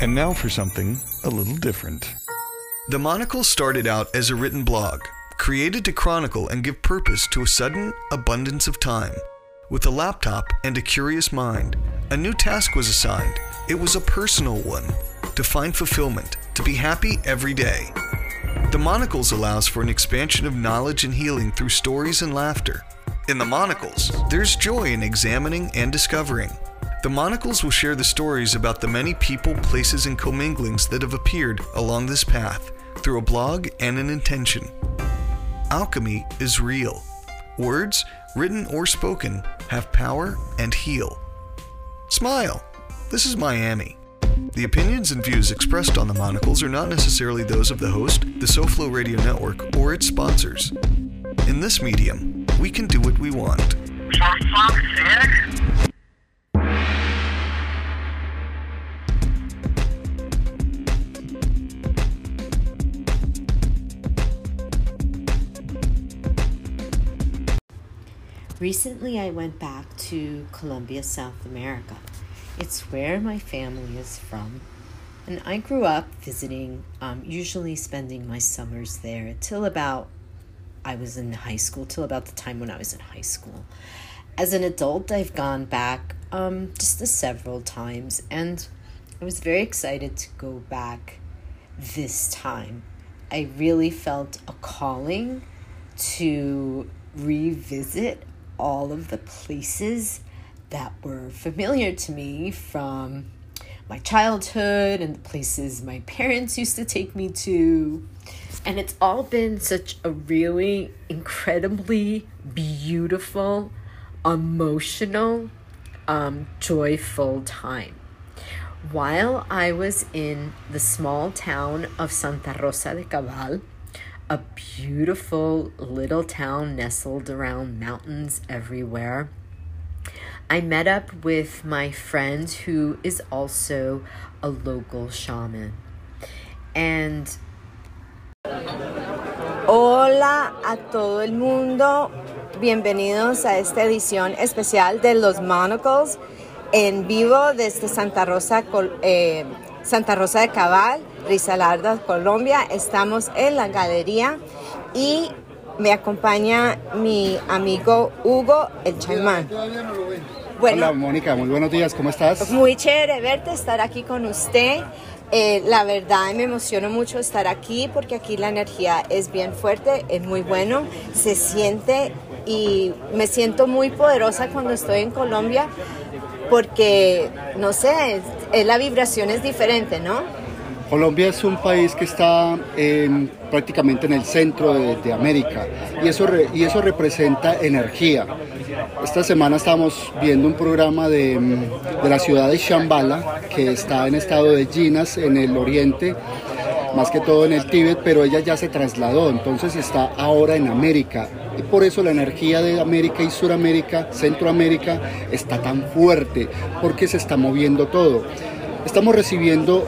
And now for something a little different. The Monocle started out as a written blog, created to chronicle and give purpose to a sudden abundance of time. With a laptop and a curious mind, a new task was assigned. It was a personal one to find fulfillment, to be happy every day. The Monocles allows for an expansion of knowledge and healing through stories and laughter. In the Monocles, there's joy in examining and discovering. The Monocles will share the stories about the many people, places, and comminglings that have appeared along this path through a blog and an intention. Alchemy is real. Words, written or spoken, have power and heal. Smile. This is Miami. The opinions and views expressed on the monocles are not necessarily those of the host, the SoFlo Radio Network, or its sponsors. In this medium, we can do what we want. Recently, I went back to Colombia, South America. It's where my family is from. And I grew up visiting, um, usually spending my summers there till about I was in high school, till about the time when I was in high school. As an adult, I've gone back um, just a several times, and I was very excited to go back this time. I really felt a calling to revisit all of the places that were familiar to me from my childhood and the places my parents used to take me to. And it's all been such a really incredibly beautiful, emotional, um, joyful time. While I was in the small town of Santa Rosa de Cabal, a beautiful little town nestled around mountains everywhere. I met up with my friend who is also a local shaman. And Hola a todo el mundo, bienvenidos a esta edición especial de Los Monocles en vivo desde Santa Rosa, eh, Santa Rosa de Cabal, Risaralda, Colombia. Estamos en la galería y me acompaña mi amigo Hugo el Chaimán. Bueno, Hola Mónica, muy buenos días, ¿cómo estás? Muy chévere verte, estar aquí con usted. Eh, la verdad me emociono mucho estar aquí porque aquí la energía es bien fuerte, es muy bueno, se siente y me siento muy poderosa cuando estoy en Colombia porque, no sé, es, la vibración es diferente, ¿no? Colombia es un país que está prácticamente en el centro de, América y eso, y eso representa energía. Esta semana estamos viendo un programa de, de la ciudad de Shambhala, que está en estado de Ginas, en el oriente, más que todo en el Tíbet, pero ella ya se trasladó, entonces está ahora en América. Y por eso la energía de América y Suramérica, Centroamérica, está tan fuerte, porque se está moviendo todo. Estamos recibiendo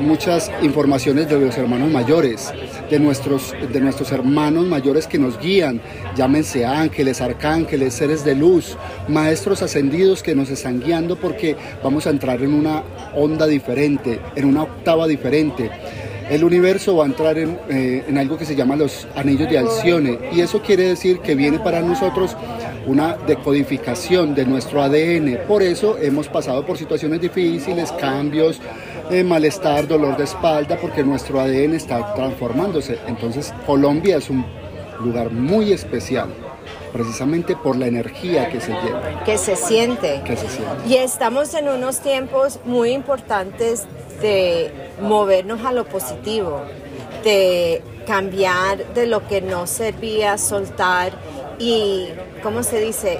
muchas informaciones de los hermanos mayores, de nuestros, de nuestros hermanos mayores que nos guían, llámense ángeles, arcángeles, seres de luz, maestros ascendidos que nos están guiando porque vamos a entrar en una onda diferente, en una octava diferente. El universo va a entrar en, eh, en algo que se llama los anillos de Alcione y eso quiere decir que viene para nosotros una decodificación de nuestro ADN. Por eso hemos pasado por situaciones difíciles, cambios, eh, malestar, dolor de espalda, porque nuestro ADN está transformándose. Entonces Colombia es un lugar muy especial precisamente por la energía que se lleva. Que se siente. Que se siente. Y estamos en unos tiempos muy importantes de movernos a lo positivo, de cambiar de lo que no servía, soltar y, ¿cómo se dice?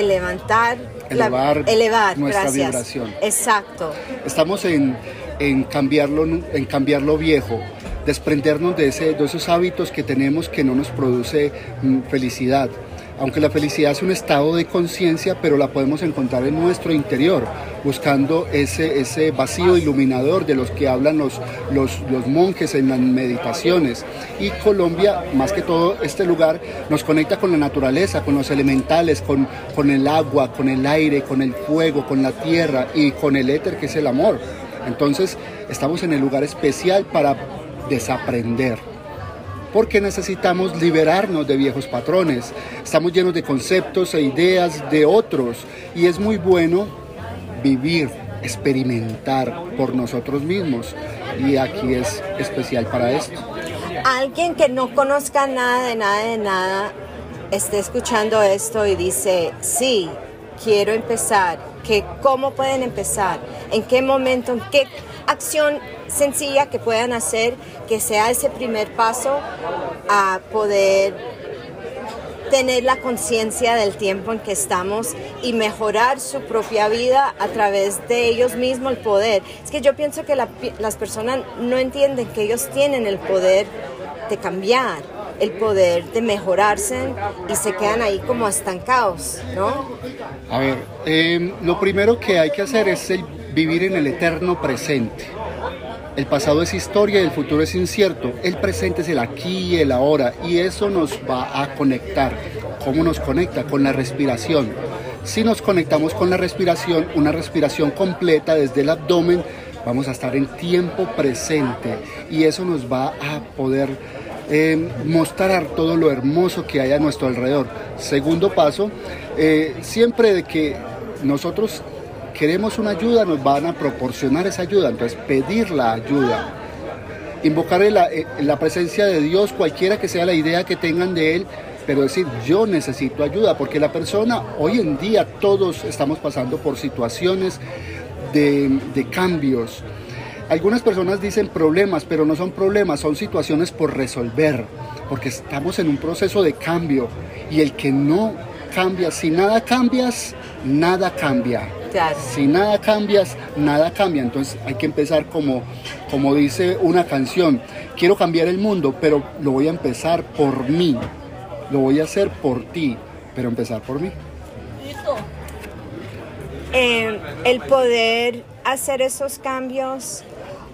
Levantar, elevar, elevar nuestra gracias. vibración. Exacto. Estamos en, en, cambiarlo, en cambiar lo viejo, desprendernos de, ese, de esos hábitos que tenemos que no nos produce mm, felicidad. Aunque la felicidad es un estado de conciencia, pero la podemos encontrar en nuestro interior, buscando ese, ese vacío iluminador de los que hablan los, los, monjes en las meditaciones. Y Colombia, más que todo, este lugar nos conecta con la naturaleza, con los elementales, con, con el agua, con el aire, con el fuego, con la tierra y con el éter que es el amor. Entonces, estamos en el lugar especial para desaprender porque necesitamos liberarnos de viejos patrones. Estamos llenos de conceptos e ideas de otros y es muy bueno vivir, experimentar por nosotros mismos y aquí es especial para esto. Alguien que no conozca nada de nada de nada esté escuchando esto y dice, sí, quiero empezar, que cómo pueden empezar, en qué momento, en qué acción sencilla que puedan hacer que sea ese primer paso a poder tener la conciencia del tiempo en que estamos y mejorar su propia vida a través de ellos mismos el poder. Es que yo pienso que las personas no entienden que ellos tienen el poder de cambiar, el poder de mejorarse y se quedan ahí como estancados, ¿no? A ver, em, lo primero que hay que hacer es el vivir en el eterno presente. El pasado es historia y el futuro es incierto. El presente es el aquí y el ahora y eso nos va a conectar. ¿Cómo nos conecta? Con la respiración. Si nos conectamos con la respiración, una respiración completa desde el abdomen, vamos a estar en tiempo presente y eso nos va a poder eh, mostrar todo lo hermoso que hay a nuestro alrededor. Segundo paso, eh, siempre de que nosotros queremos una ayuda, nos van a proporcionar esa ayuda. Entonces, pedir la ayuda. Invocar la, eh, la presencia de Dios, cualquiera que sea la idea que tengan de Él, pero decir, yo necesito ayuda, porque la persona, hoy en día todos estamos pasando por situaciones de, de cambios. Algunas personas dicen problemas, pero no son problemas, son situaciones por resolver, porque estamos en un proceso de cambio y el que no cambia, si nada cambias, nada cambia. Si nada cambias, nada cambia. Entonces hay que empezar como, como dice una canción. Quiero cambiar el mundo, pero lo voy a empezar por mí. Lo voy a hacer por ti, pero empezar por mí. Eh, el poder hacer esos cambios,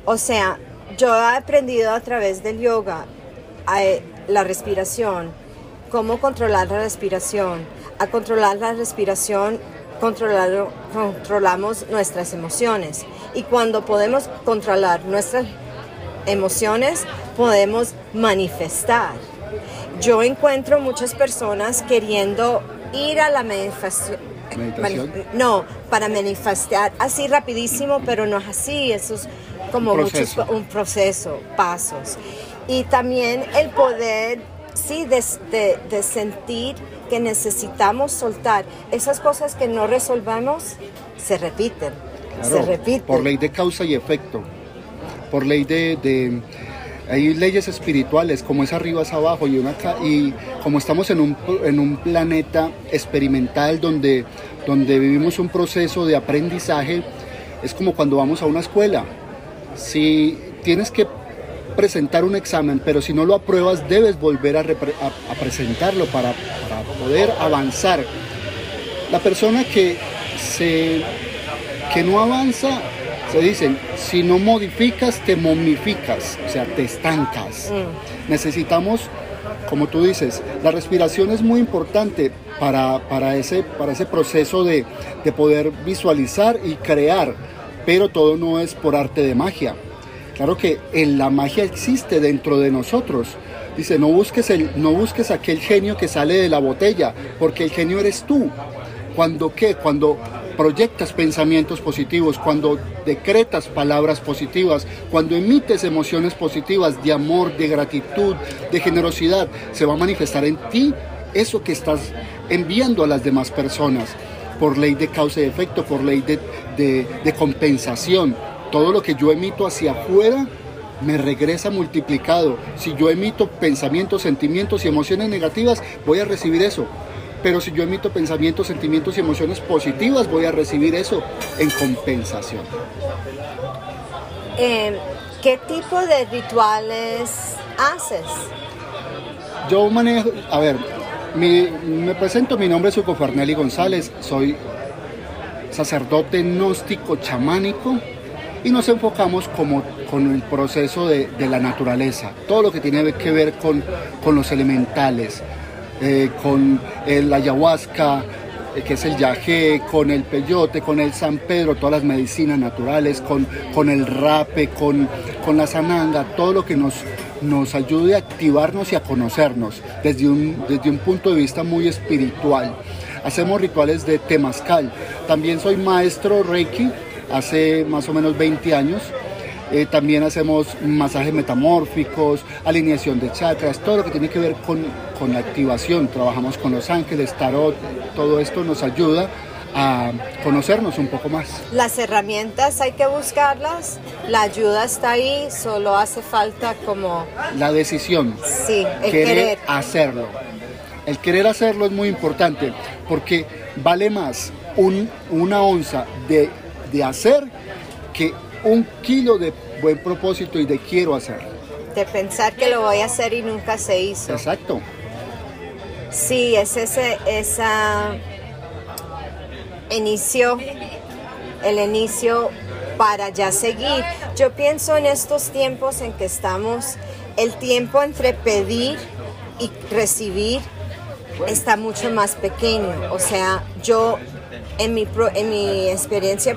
o sea, yo he aprendido a través del yoga eh, la respiración, cómo controlar la respiración. A controlar la respiración controlamos nuestras emociones. Y cuando podemos controlar nuestras emociones, podemos manifestar. Yo encuentro muchas personas queriendo ir a la manifestación. no, para manifestar así rapidísimo, pero no es así, eso es como un proceso, muchos, un proceso pasos. Y también el poder, sí, de, de, de sentir que necesitamos soltar. Esas cosas que no resolvamos se repiten, se repiten. Por ley de causa y efecto, por ley de, hay leyes espirituales, como es arriba es abajo y, una, y como estamos en un, en un planeta experimental donde, donde vivimos un proceso de aprendizaje, es como cuando vamos a una escuela. Si tienes que presentar un examen, pero si no lo apruebas debes volver a, presentarlo para, poder avanzar. La persona que, se, que no avanza, se dicen, si no modificas, te momificas, o sea, te estancas. Mm. Necesitamos, como tú dices, la respiración es muy importante para, para, ese, para ese proceso de, de poder visualizar y crear, pero todo no es por arte de magia Claro que en la magia existe dentro de nosotros. Dice, no busques, el, no busques aquel genio que sale de la botella, porque el genio eres tú. Cuando qué? Cuando proyectas pensamientos positivos, cuando decretas palabras positivas, cuando emites emociones positivas de amor, de gratitud, de generosidad, se va a manifestar en ti eso que estás enviando a las demás personas por ley de causa y efecto, por ley de compensación todo lo que yo emito hacia afuera me regresa multiplicado. Si yo emito pensamientos, sentimientos y emociones negativas, voy a recibir eso. Pero si yo emito pensamientos, sentimientos y emociones positivas, voy a recibir eso en compensación. Em, ¿Qué tipo de rituales haces? Yo manejo, a ver, Mi- me presento, mi nombre es Hugo Fernelli González, soy sacerdote gnóstico chamánico y nos enfocamos como con el proceso de, de la naturaleza, todo lo que tiene que ver con, con los elementales, eh, con el ayahuasca, eh, que es el yagé, con el peyote, con el San Pedro, todas las medicinas naturales, con, con el rape, con, con la sananga, todo lo que nos, nos ayude a activarnos y a conocernos desde un, desde un punto de vista muy espiritual. Hacemos rituales de temazcal. También soy maestro Reiki hace más o menos 20 años. Eh, también hacemos masajes metamórficos, alineación de chakras, todo lo que tiene que ver con, con la activación. Trabajamos con los ángeles, tarot, todo esto nos ayuda a conocernos un poco más. Las herramientas hay que buscarlas, la ayuda está ahí, solo hace falta como, La decisión, sí, el querer, querer. hacerlo. El querer hacerlo es muy importante porque vale más un- una onza de, de hacer que un kilo de buen propósito y de quiero hacer. De pensar que lo voy a hacer y nunca se hizo. Exacto. Sí, es ese esa inicio, el inicio para ya seguir. Yo pienso en estos tiempos en que estamos, el tiempo entre pedir y recibir está mucho más pequeño. O sea, yo en mi, pro- en mi experiencia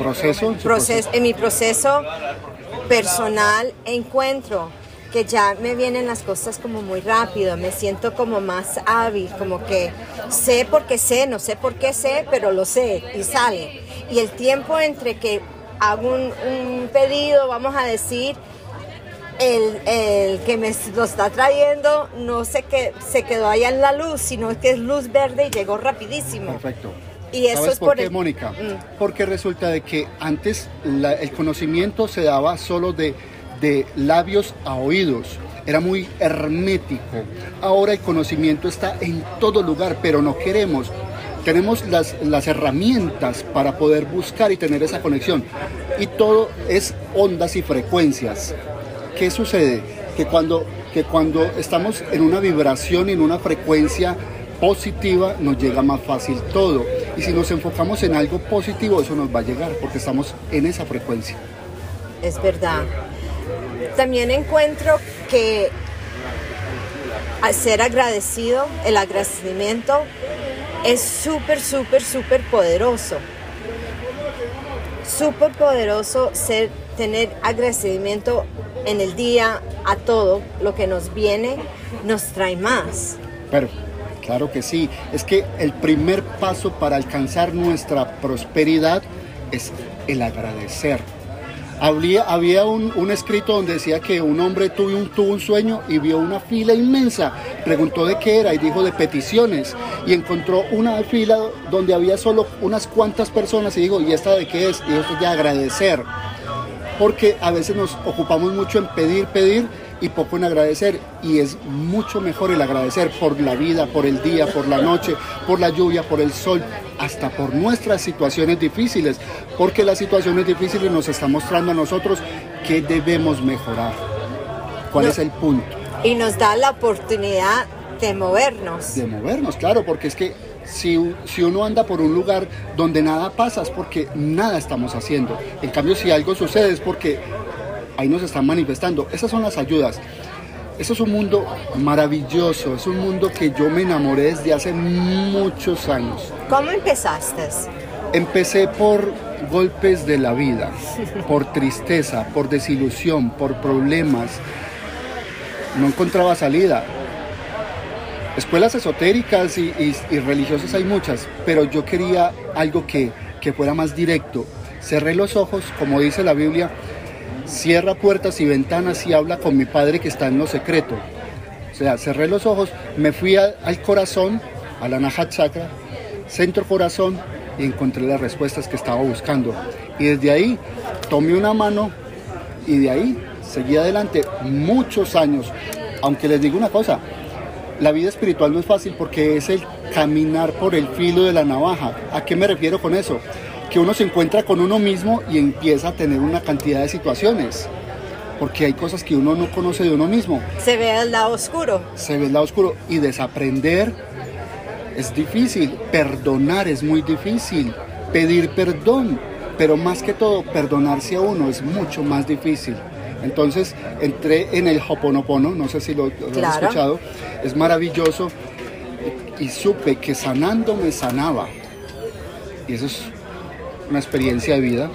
Proceso. su proceso, en mi proceso personal encuentro que ya me vienen las cosas como muy rápido, me siento como más hábil, como que sé porque sé, no sé por qué sé, pero lo sé y sale. Y el tiempo entre que hago un, un pedido, vamos a decir, el, el que me lo está trayendo no sé qué se quedó allá en la luz, sino que es luz verde y llegó rapidísimo. Perfecto. Y eso ¿Sabes es por, por qué, el- Mónica? Mm. Porque resulta de que antes la- el conocimiento se daba solo de, de labios a oídos. Era muy hermético. Ahora el conocimiento está en todo lugar, pero no queremos. Tenemos las, las herramientas para poder buscar y tener esa conexión. Y todo es ondas y frecuencias. ¿Qué sucede? Que cuando, que cuando estamos en una vibración y en una frecuencia positiva, nos llega más fácil todo. Y si nos enfocamos en algo positivo, eso nos va a llegar, porque estamos en esa frecuencia. Es verdad. También encuentro que al ser agradecido, el agradecimiento es súper, súper, súper poderoso. Súper poderoso ser, tener agradecimiento en el día a todo lo que nos viene, nos trae más. Pero, claro que sí, es que el primer paso para alcanzar nuestra prosperidad es el agradecer. Había, había un, un escrito donde decía que un hombre tuvo un, tuvo un sueño y vio una fila inmensa. Preguntó de qué era y dijo de peticiones. Y encontró una fila donde había solo unas cuantas personas y dijo, ¿y esta de qué es? Y esto es de agradecer porque a veces nos ocupamos mucho en pedir, pedir y poco en agradecer. Y es mucho mejor el agradecer por la vida, por el día, por la noche, por la lluvia, por el sol, hasta por nuestras situaciones difíciles, porque las situaciones difíciles nos están mostrando a nosotros que debemos mejorar. ¿Cuál No. es el punto? Y nos da la oportunidad de movernos. de movernos, claro, porque es que si, si uno anda por un lugar donde nada pasa es porque nada estamos haciendo. En cambio, si algo sucede es porque ahí nos están manifestando. Esas son las ayudas. Eso es un mundo maravilloso, es un mundo que yo me enamoré desde hace muchos años. ¿Cómo empezaste? Empecé por golpes de la vida, por tristeza, por desilusión, por problemas. No encontraba salida. Escuelas esotéricas y, y- y religiosas hay muchas, pero yo quería algo que, que fuera más directo. Cerré los ojos, como dice la Biblia, cierra puertas y ventanas y habla con mi Padre que está en lo secreto. O sea, cerré los ojos, me fui al corazón, a la Nahat Chakra, centro corazón, y encontré las respuestas que estaba buscando. Y desde ahí tomé una mano y de ahí seguí adelante muchos años. Aunque les digo una cosa, la vida espiritual no es fácil porque es el caminar por el filo de la navaja. ¿A qué me refiero con eso? Que uno se encuentra con uno mismo y empieza a tener una cantidad de situaciones. Porque hay cosas que uno no conoce de uno mismo Se ve el lado oscuro. se ve el lado oscuro y desaprender es difícil, perdonar es muy difícil, pedir perdón, pero más que todo perdonarse a uno es mucho más difícil. Entonces entré en el Hoponopono, no sé si lo, lo Claro. has escuchado, es maravilloso y supe que sanando me sanaba. Y eso es una experiencia de vida.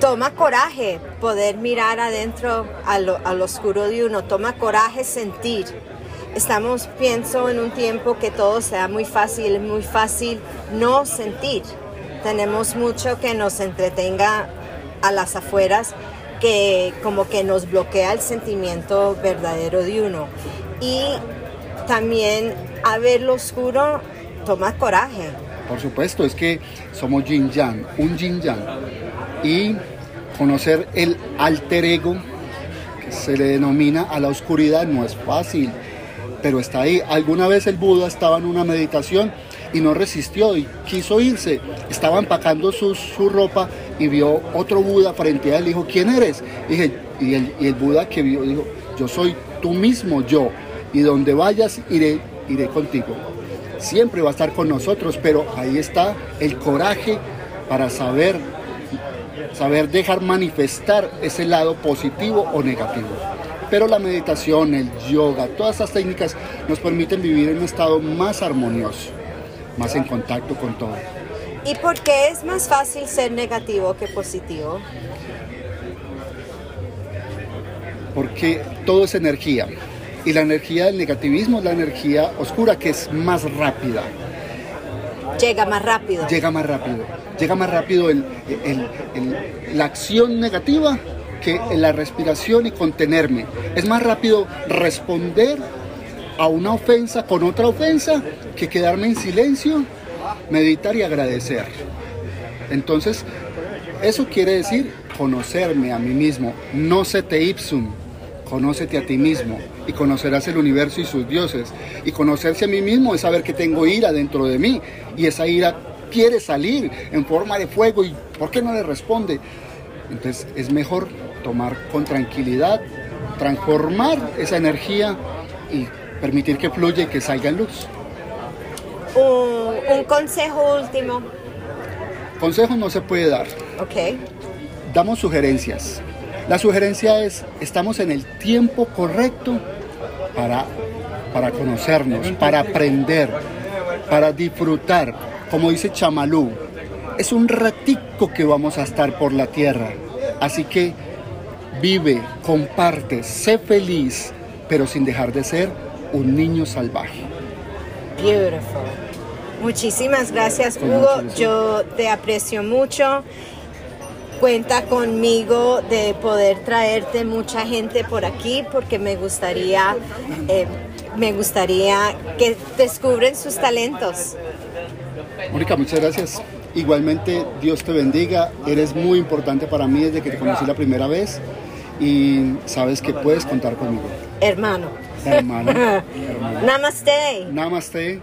Toma coraje poder mirar adentro al oscuro de uno. Toma coraje sentir. Estamos, pienso, en un tiempo que todo sea muy fácil, muy fácil no sentir. Tenemos mucho que nos entretenga a las afueras, que como que nos bloquea el sentimiento verdadero de uno. Y también a ver lo oscuro, toma coraje. Por supuesto, es que somos yin yang, un yin yang. Y conocer el alter ego, que se le denomina a la oscuridad, no es fácil, pero está ahí. Alguna vez el Buda estaba en una meditación y no resistió y quiso irse. Estaba empacando su, su ropa y vio otro Buda frente a él. Dijo, ¿quién eres? Dije, y, el, y el Buda que vio dijo, yo soy tú mismo, yo. Y donde vayas, iré, iré contigo siempre va a estar con nosotros, pero ahí está el coraje para saber, saber dejar manifestar ese lado positivo o negativo. Pero la meditación, el yoga, todas estas técnicas nos permiten vivir en un estado más armonioso, más en contacto con todo. ¿Y por qué es más fácil ser negativo que positivo? Porque todo es energía. Y la energía del negativismo es la energía oscura, que es más rápida. Llega más rápido. llega más rápido. Llega más rápido el- el- el- la acción negativa que la respiración y contenerme. Es más rápido responder a una ofensa con otra ofensa que quedarme en silencio, meditar y agradecer. Entonces, eso quiere decir conocerme a mí mismo. No se te ipsum, conócete a ti mismo y conocerás el universo y sus dioses. Y conocerse a mí mismo es saber que tengo ira dentro de mí y esa ira quiere salir en forma de fuego y ¿por qué no le responde? Entonces es mejor tomar con tranquilidad, transformar esa energía y permitir que fluya y que salga en luz. Un, un consejo último. Consejos no se puede dar, Ok. damos sugerencias. La sugerencia es, estamos en el tiempo correcto para, para conocernos, para aprender, para disfrutar. Como dice Chamalú, es un ratico que vamos a estar por la tierra. Así que vive, comparte, sé feliz, pero sin dejar de ser un niño salvaje. Beautiful. Muchísimas gracias, Hugo. Yo te aprecio mucho. Cuenta conmigo de poder traerte mucha gente por aquí porque me gustaría, eh, me gustaría que descubren sus talentos. Mónica, muchas gracias. Igualmente, Dios te bendiga. Eres muy importante para mí desde que te conocí la primera vez y sabes que puedes contar conmigo. Hermano. Hermano. hermano. Namaste. Namaste.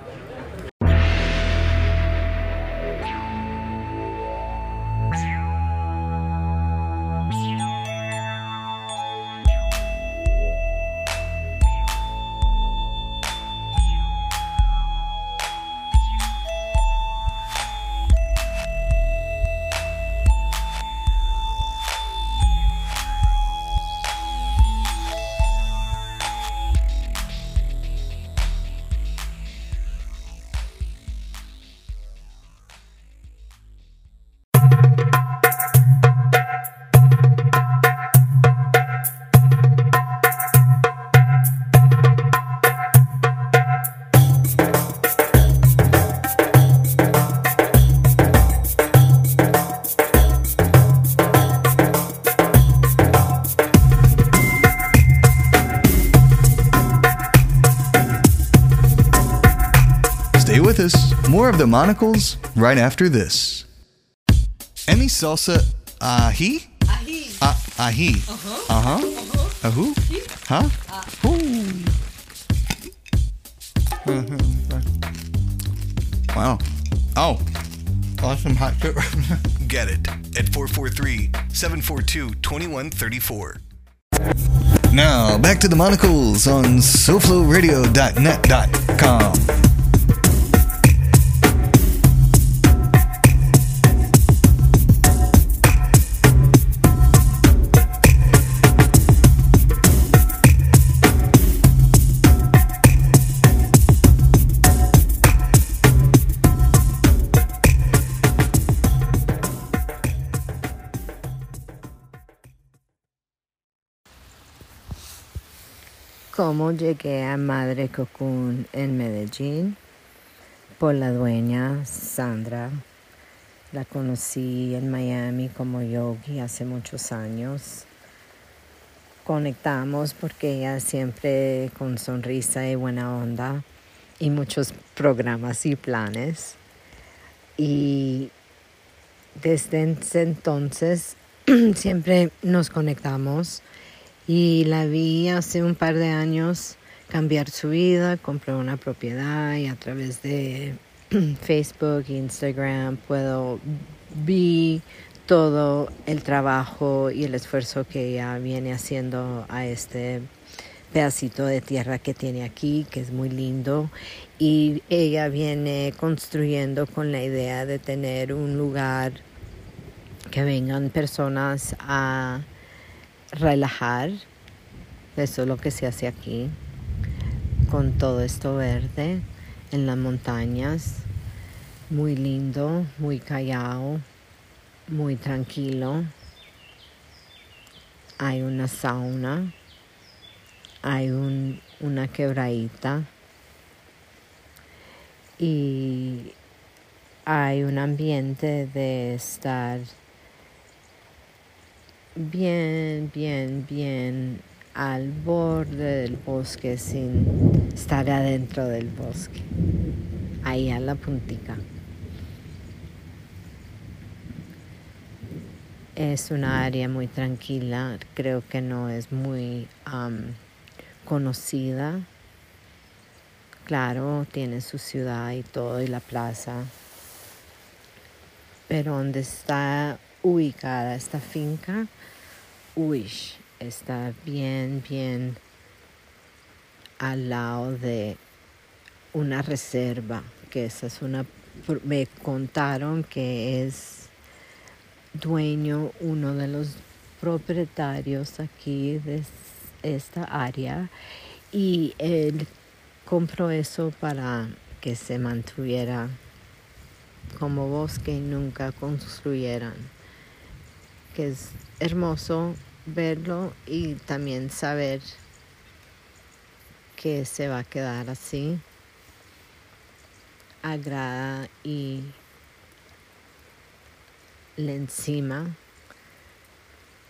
More of the monocles right after this. Emmy salsa ahi? Ahi. Uh, ahi. Uh huh. Uh huh. Uh-huh. Ooh. Wow. Oh. Awesome hot chip. Get it at 443 742 2134. Now, back to the monocles on SoFloRadio.net.com. cómo llegué a Madre Cocoon en Medellín por la dueña Sandra. La conocí en Miami como yogi hace muchos años. Conectamos porque ella siempre con sonrisa y buena onda y muchos programas y planes. Y desde ese entonces siempre nos conectamos y la vi hace un par de años cambiar su vida, compró una propiedad y a través de Facebook, Instagram puedo vi todo el trabajo y el esfuerzo que ella viene haciendo a este pedacito de tierra que tiene aquí, que es muy lindo, y ella viene construyendo con la idea de tener un lugar que vengan personas a relajar. Eso es lo que se hace aquí, con todo esto verde en las montañas. Muy lindo, muy callado, muy tranquilo. Hay una sauna, hay un, una quebradita y hay un ambiente de estar bien, bien, bien al borde del bosque sin estar adentro del bosque, ahí a la puntica. Es una área muy tranquila, creo que no es muy conocida. Claro, tiene su ciudad y todo y la plaza, pero donde está ubicada esta finca, uy, está bien, bien al lado de una reserva, que esa es una, me contaron que es dueño, uno de los propietarios aquí de esta área y él compró eso para que se mantuviera como bosque y nunca construyeran que es hermoso verlo y también saber que se va a quedar así. Agrada y le encima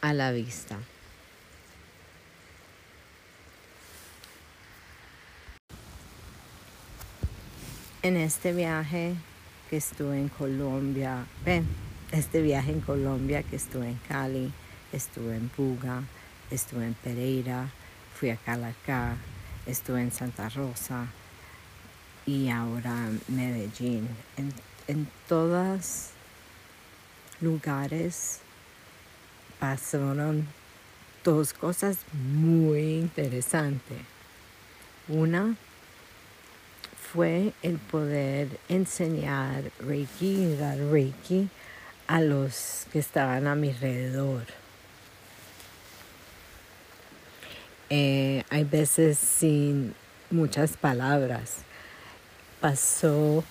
a la vista. En este viaje que estuve en Colombia, ven, este viaje en Colombia, que estuve en Cali, estuve en Buga, estuve en Pereira, fui a Calacá, estuve en Santa Rosa y ahora Medellín. En, en todos lugares pasaron dos cosas muy interesantes. Una fue el poder enseñar Reiki, dar Reiki a los que estaban a mi alrededor. Eh, hay veces sin muchas palabras. Pasó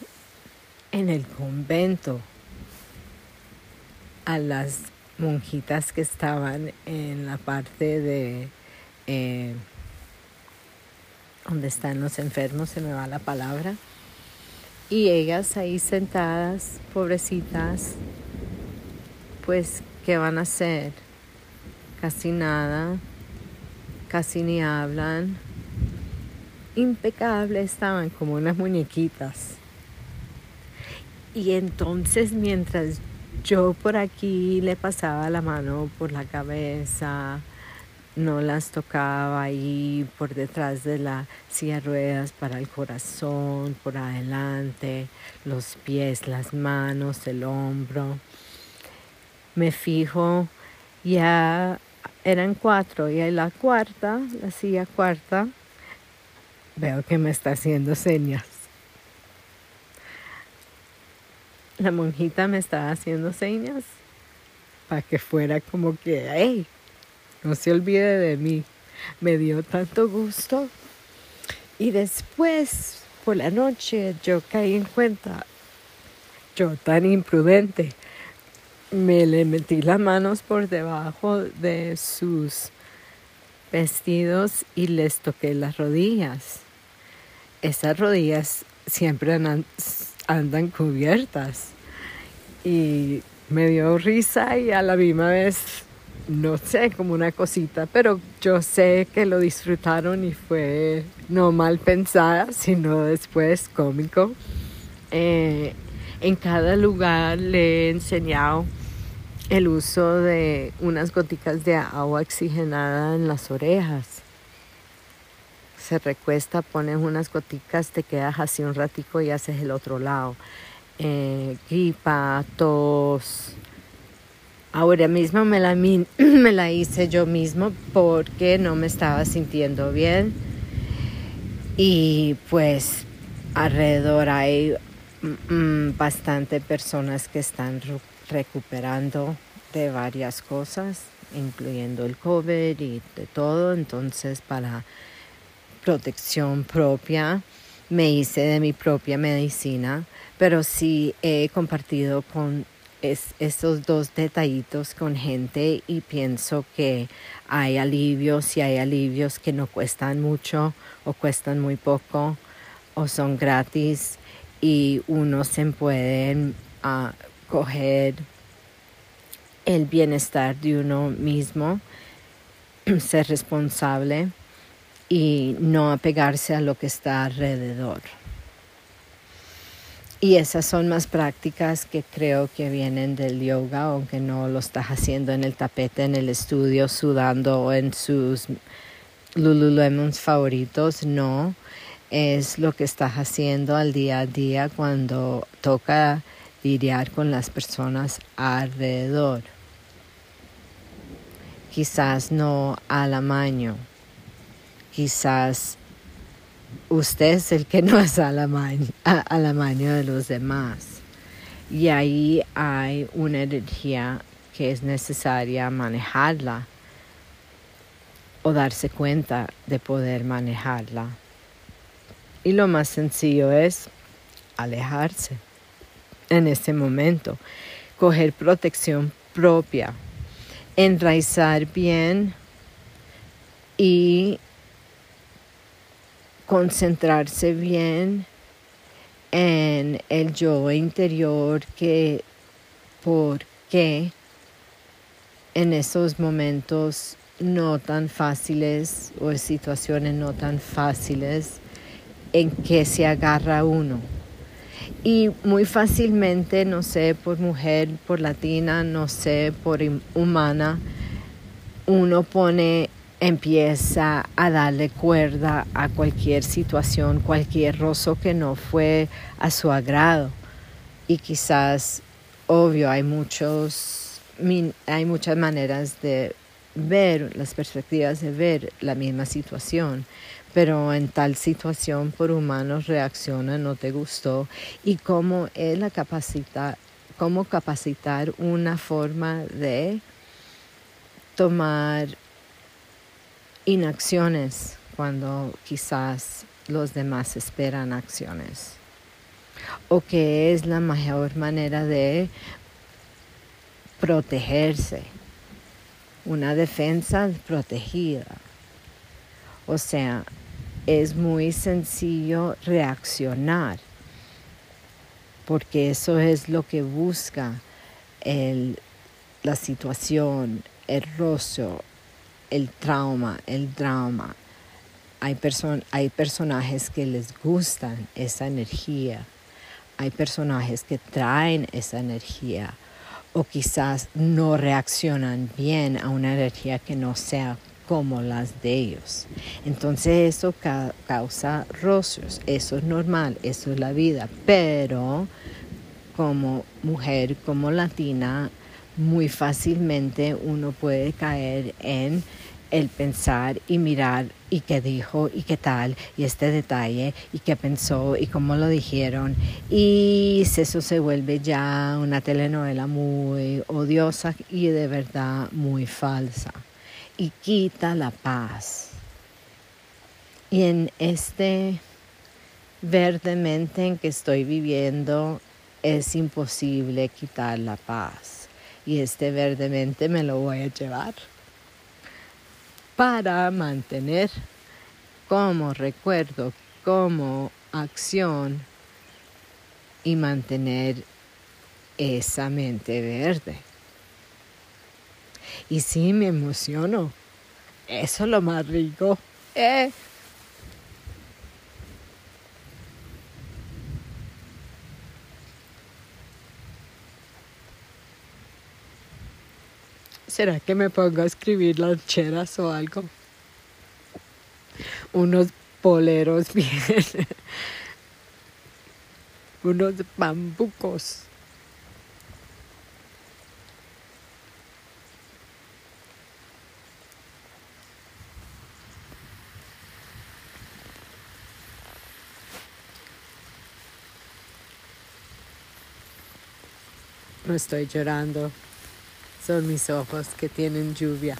en el convento a las monjitas que estaban en la parte de eh, donde están los enfermos, se me va la palabra. Y ellas ahí sentadas, pobrecitas, pues, ¿qué van a hacer? Casi nada, casi ni hablan. Impecables estaban como unas muñequitas. Y entonces mientras yo por aquí le pasaba la mano por la cabeza, no las tocaba ahí por detrás de la silla ruedas para el corazón, por adelante, los pies, las manos, el hombro me fijo, ya eran cuatro y la cuarta, la silla cuarta, veo que me está haciendo señas. La monjita me estaba haciendo señas para que fuera como que, hey, no se olvide de mí. Me dio tanto gusto. Y después, por la noche, yo caí en cuenta, yo tan imprudente, me le metí las manos por debajo de sus vestidos y les toqué las rodillas. Esas rodillas siempre andan, cubiertas y me dio risa y a la misma vez, no sé, como una cosita, pero yo sé que lo disfrutaron y fue no mal pensada, sino después cómico. Eh, en cada lugar le he enseñado el uso de unas goticas de agua oxigenada en las orejas. Se recuesta, pones unas goticas, te quedas así un ratico y haces el otro lado. Eh, gripa, tos. Ahora mismo me la, me la hice yo mismo porque no me estaba sintiendo bien. Y pues alrededor hay mm, bastante personas que están recuperando de varias cosas, incluyendo el COVID y de todo. Entonces, para protección propia, me hice de mi propia medicina, pero sí he compartido con estos dos detallitos con gente y pienso que hay alivios y hay alivios que no cuestan mucho o cuestan muy poco o son gratis y uno se puede uh, coger el bienestar de uno mismo, ser responsable y no apegarse a lo que está alrededor. Y esas son más prácticas que creo que vienen del yoga, aunque no lo estás haciendo en el tapete, en el estudio, sudando o en sus Lululemons favoritos, no. Es lo que estás haciendo al día a día cuando toca lidiar con las personas alrededor. Quizás no al amaño, quizás usted es el que no es al amaño, al de los demás. Y ahí hay una energía que es necesaria manejarla o darse cuenta de poder manejarla. Y lo más sencillo es alejarse en este momento, coger protección propia, enraizar bien y concentrarse bien en el yo interior que por qué en esos momentos no tan fáciles o situaciones no tan fáciles en que se agarra uno y muy fácilmente, no sé, por mujer, por latina, no sé, por humana, uno pone, empieza a darle cuerda a cualquier situación, cualquier rozo que no fue a su agrado. Y quizás, obvio, hay muchos, hay muchas maneras de ver, las perspectivas de ver la misma situación pero en tal situación por humanos reacciona, no te gustó, y cómo es la capacidad, cómo capacitar una forma de tomar inacciones cuando quizás los demás esperan acciones. O que es la mejor manera de protegerse, una defensa protegida. O sea, es muy sencillo reaccionar, porque eso es lo que busca el, la situación, el rostro, el trauma, el drama. Hay, hay personajes que les gustan esa energía, hay personajes que traen esa energía o quizás no reaccionan bien a una energía que no sea como las de ellos. Entonces eso causa rostros, eso es normal, eso es la vida, pero como mujer, como latina, muy fácilmente uno puede caer en el pensar y mirar y qué dijo y qué tal y este detalle y qué pensó y cómo lo dijeron. Y eso se vuelve ya una telenovela muy odiosa y de verdad muy falsa y quita la paz. Y en este verdemente en que estoy viviendo es imposible quitar la paz. Y este verdemente me lo voy a llevar. para mantener como recuerdo, como acción y mantener esa mente verde. Y sí, me emociono. Eso es lo más rico. Eh. ¿Será que me pongo a escribir lancheras o algo? Unos poleros bien. Unos bambucos. No estoy llorando. Son mis ojos que tienen lluvia.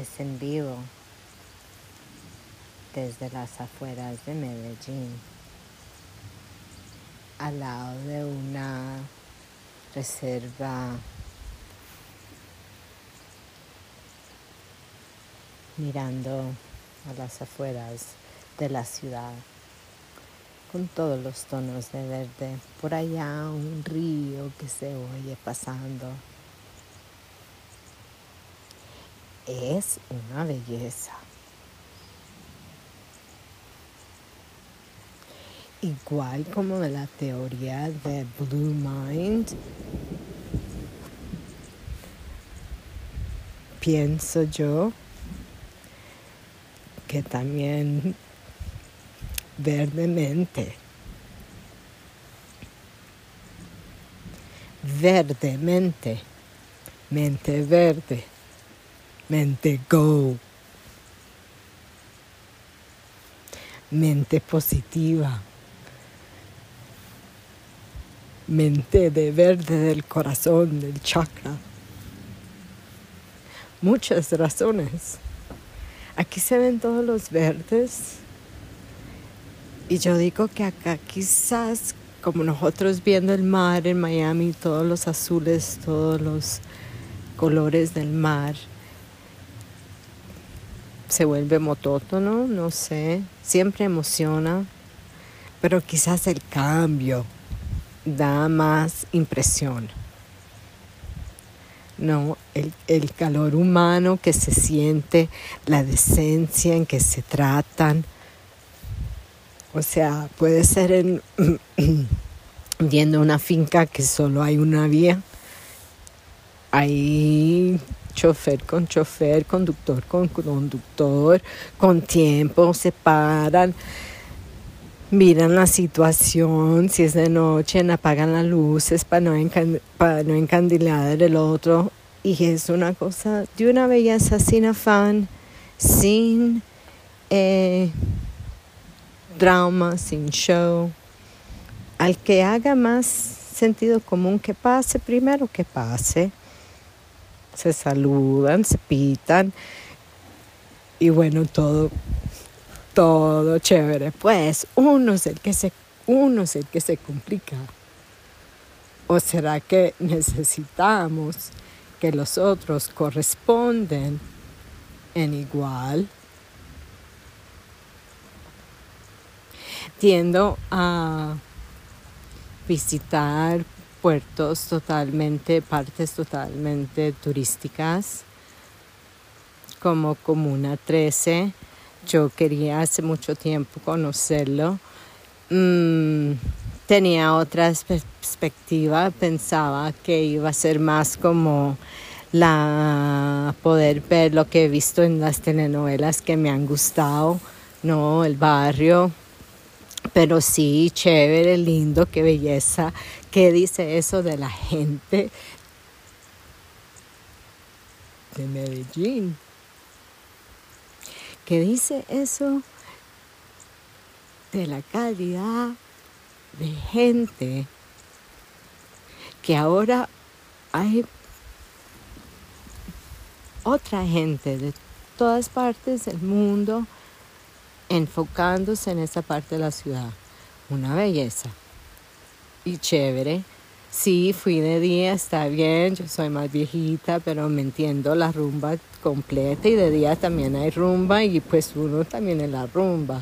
Es en vivo desde las afueras de Medellín, al lado de una reserva mirando a las afueras de la ciudad con todos los tonos de verde. Por allá un río que se oye pasando. Es una belleza. Igual como la teoría de Blue Mind, pienso yo que también verdemente, verdemente, mente verde Mente go. Mente positiva. Mente de verde del corazón, del chakra. Muchas razones. Aquí se ven todos los verdes. Y yo digo que acá quizás, como nosotros viendo el mar en Miami, todos los azules, todos los colores del mar, se vuelve motótono, no sé, siempre emociona, pero quizás el cambio da más impresión. No, el, el calor humano que se siente, la decencia en que se tratan. O sea, puede ser en, viendo una finca que solo hay una vía. Hay chofer con chofer, conductor con conductor, con tiempo, se paran, miran la situación, si es de noche, apagan las luces para no, encandilar el otro. Y es una cosa de una belleza sin afán, sin eh, drama, sin show. Al que haga más sentido común que pase, primero que pase se saludan, se pitan y bueno, todo, todo chévere. Pues uno es el que se, uno es el que se complica. ¿O será que necesitamos que los otros corresponden en igual? Tiendo a visitar puertos totalmente, partes totalmente turísticas, como Comuna 13. Yo quería hace mucho tiempo conocerlo. Mm, tenía otra perspectiva, pensaba que iba a ser más como la poder ver lo que he visto en las telenovelas que me han gustado, no el barrio, pero sí, chévere, lindo, qué belleza. ¿Qué dice eso de la gente de Medellín? ¿Qué dice eso de la calidad de gente que ahora hay otra gente de todas partes del mundo enfocándose en esa parte de la ciudad. Una belleza. Y chévere. Sí, fui de día, está bien, yo soy más viejita, pero me entiendo la rumba completa y de día también hay rumba y pues uno también en la rumba.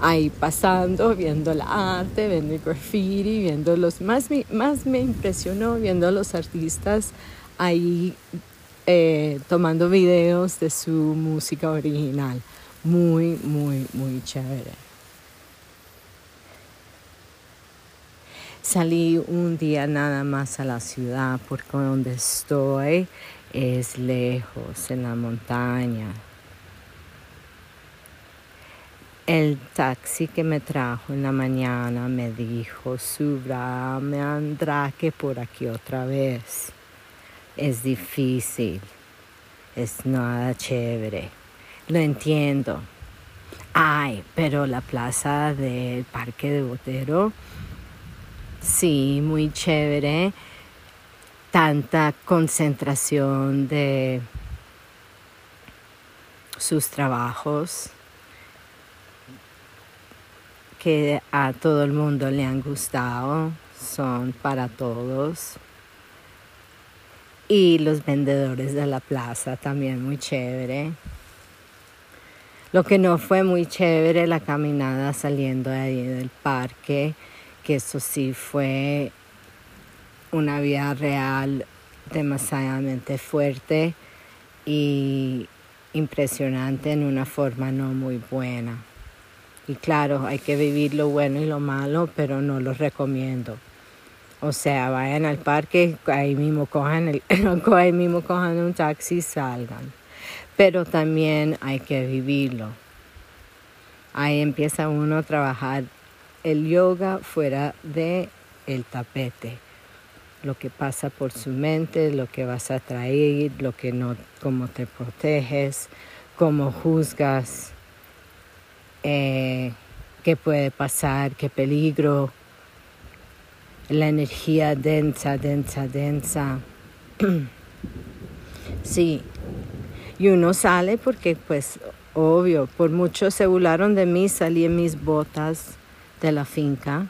Ahí pasando, viendo el arte, viendo el graffiti, viendo los... Más, más me impresionó viendo a los artistas ahí eh, tomando videos de su música original muy, muy, muy chévere. Salí un día nada más a la ciudad porque donde estoy es lejos, en la montaña. El taxi que me trajo en la mañana me dijo, subra me andraque por aquí otra vez. Es difícil, es nada chévere. Lo entiendo. Ay, pero la plaza del Parque de Botero, sí, muy chévere. Tanta concentración de sus trabajos que a todo el mundo le han gustado, son para todos. Y los vendedores de la plaza también muy chévere. Lo que no fue muy chévere la caminada saliendo de ahí del parque, que eso sí fue una vida real demasiadamente fuerte y impresionante en una forma no muy buena. Y claro, hay que vivir lo bueno y lo malo, pero no lo recomiendo. O sea, vayan al parque, ahí mismo cojan, el, mismo cojan un taxi y salgan pero también hay que vivirlo. Ahí empieza uno a trabajar el yoga fuera de el tapete, lo que pasa por su mente, lo que vas a traer, lo que no, cómo te proteges, cómo juzgas, eh, qué puede pasar, qué peligro, la energía densa, densa, densa. sí, y uno sale porque pues obvio, por mucho se burlaron de mí, salí en mis botas de la finca.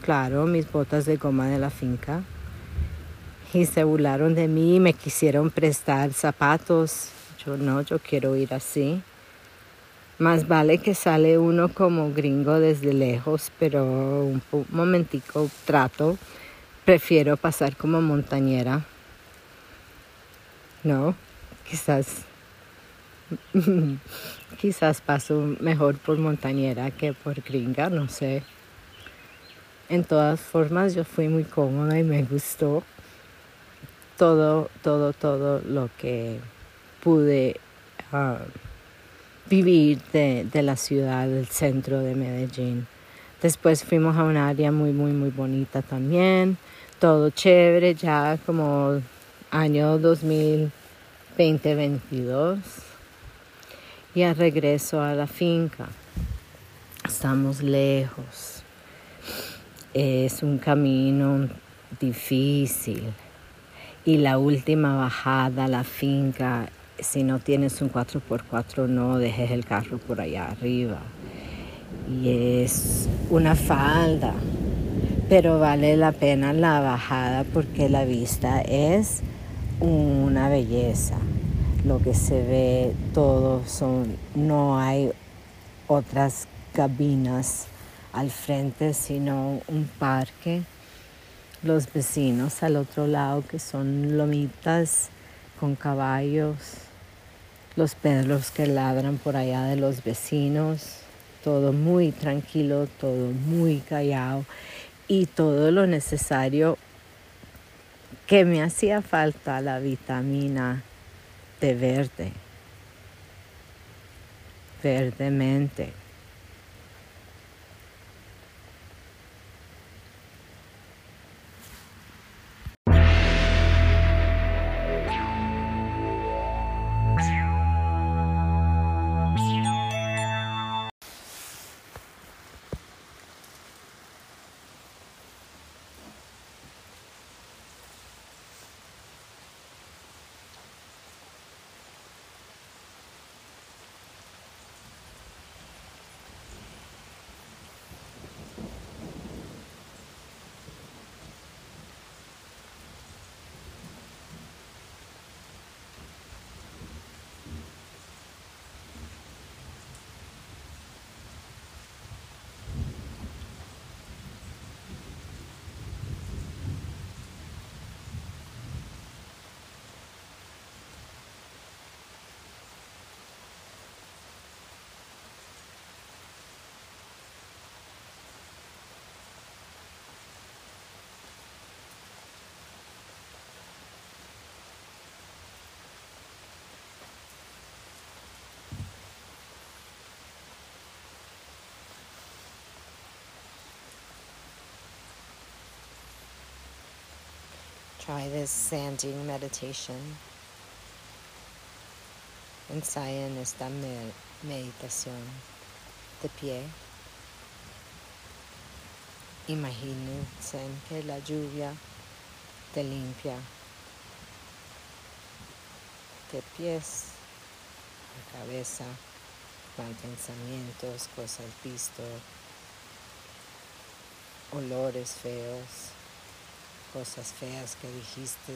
Claro, mis botas de goma de la finca. Y se burlaron de mí me quisieron prestar zapatos. Yo no, yo quiero ir así. Más vale que sale uno como gringo desde lejos, pero un momentico trato. Prefiero pasar como montañera. No, quizás, quizás paso mejor por montañera que por gringa, no sé. En todas formas yo fui muy cómoda y me gustó todo, todo, todo lo que pude ah, vivir de, de la ciudad, del centro de Medellín. Después fuimos a un área muy, muy, muy bonita también. Todo chévere, ya como año 2020-22 y al regreso a la finca. Estamos lejos. Es un camino difícil. Y la última bajada a la finca, si no tienes un 4x4, no dejes el carro por allá arriba. Y es una falda, pero vale la pena la bajada porque la vista es una belleza. Lo que se ve todo son, no hay otras cabinas al frente, sino un parque. Los vecinos al otro lado que son lomitas con caballos, los perros que ladran por allá de los vecinos, todo muy tranquilo, todo muy callado y todo lo necesario que me hacía falta la vitamina de verde, verdemente. Try this standing meditation. Ensayen esta meditación de pie. Imagínense que la lluvia te limpia de pies a cabeza, mal pensamientos, cosas vistas, olores feos cosas feas que dijiste,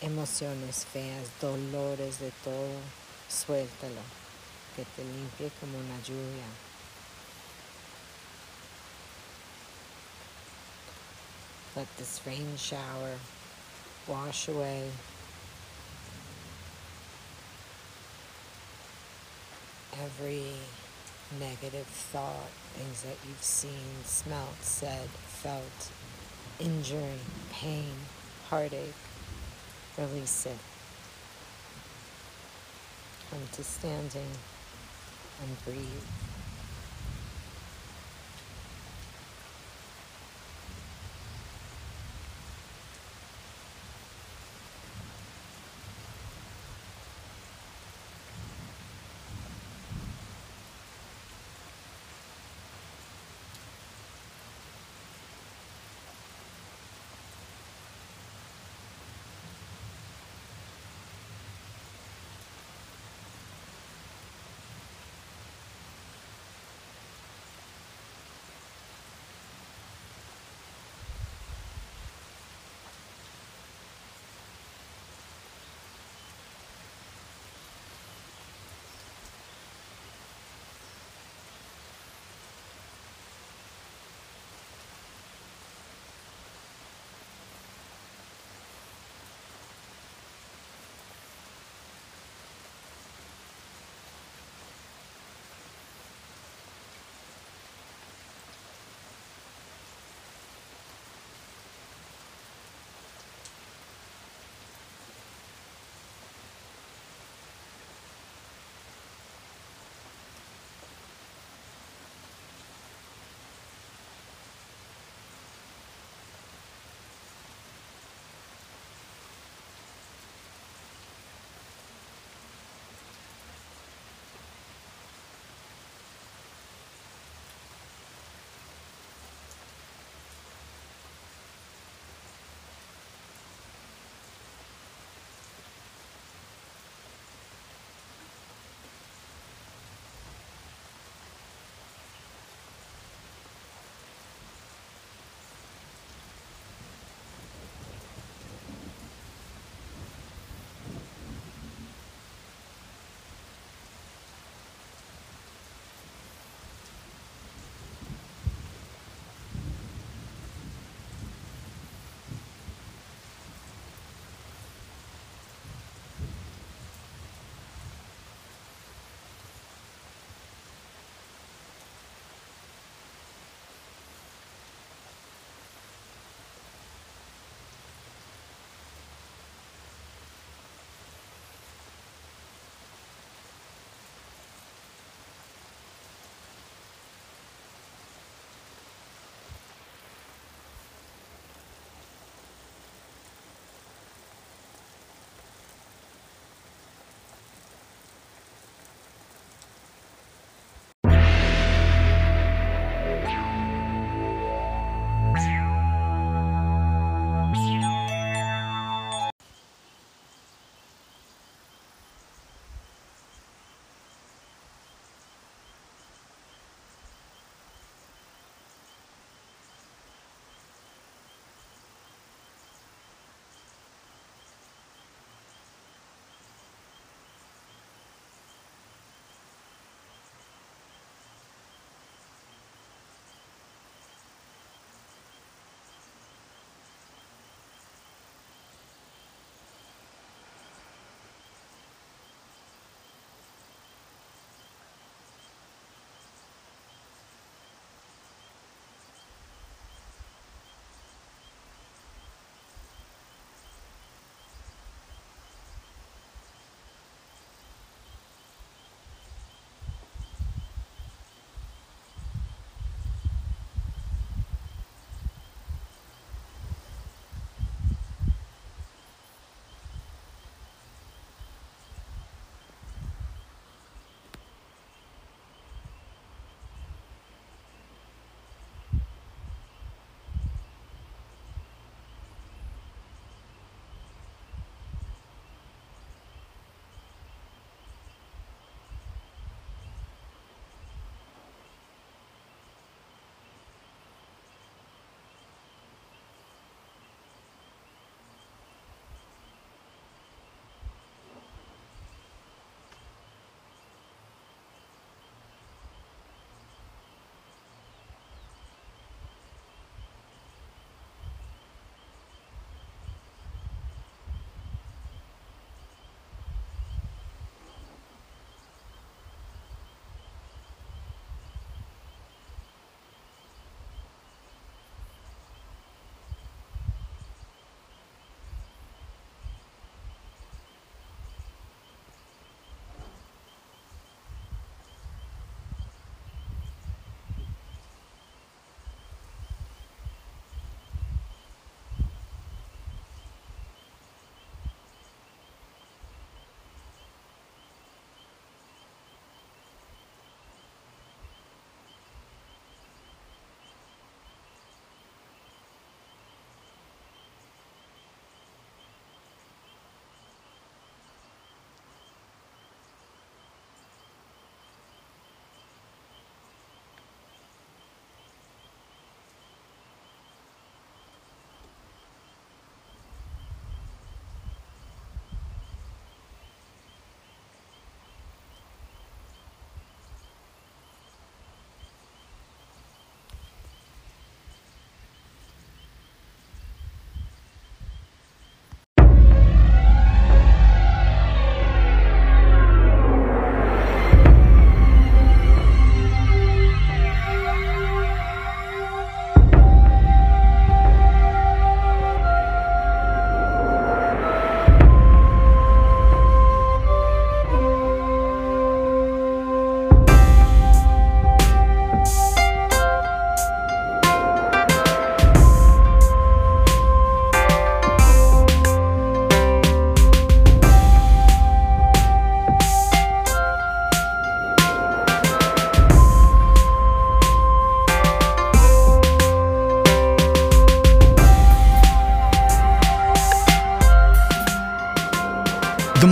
emociones feas, dolores de todo, suéltalo, que te limpie como una lluvia. Let this rain shower wash away every negative thought, things that you've seen, smelt, said, felt, injury, pain, heartache, release it. Come to standing and breathe.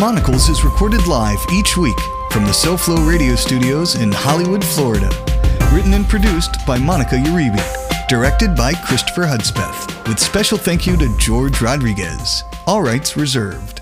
Monocles is recorded live each week from the SoFlo radio studios in Hollywood, Florida. Written and produced by Monica Uribe. Directed by Christopher Hudspeth. With special thank you to George Rodriguez. All rights reserved.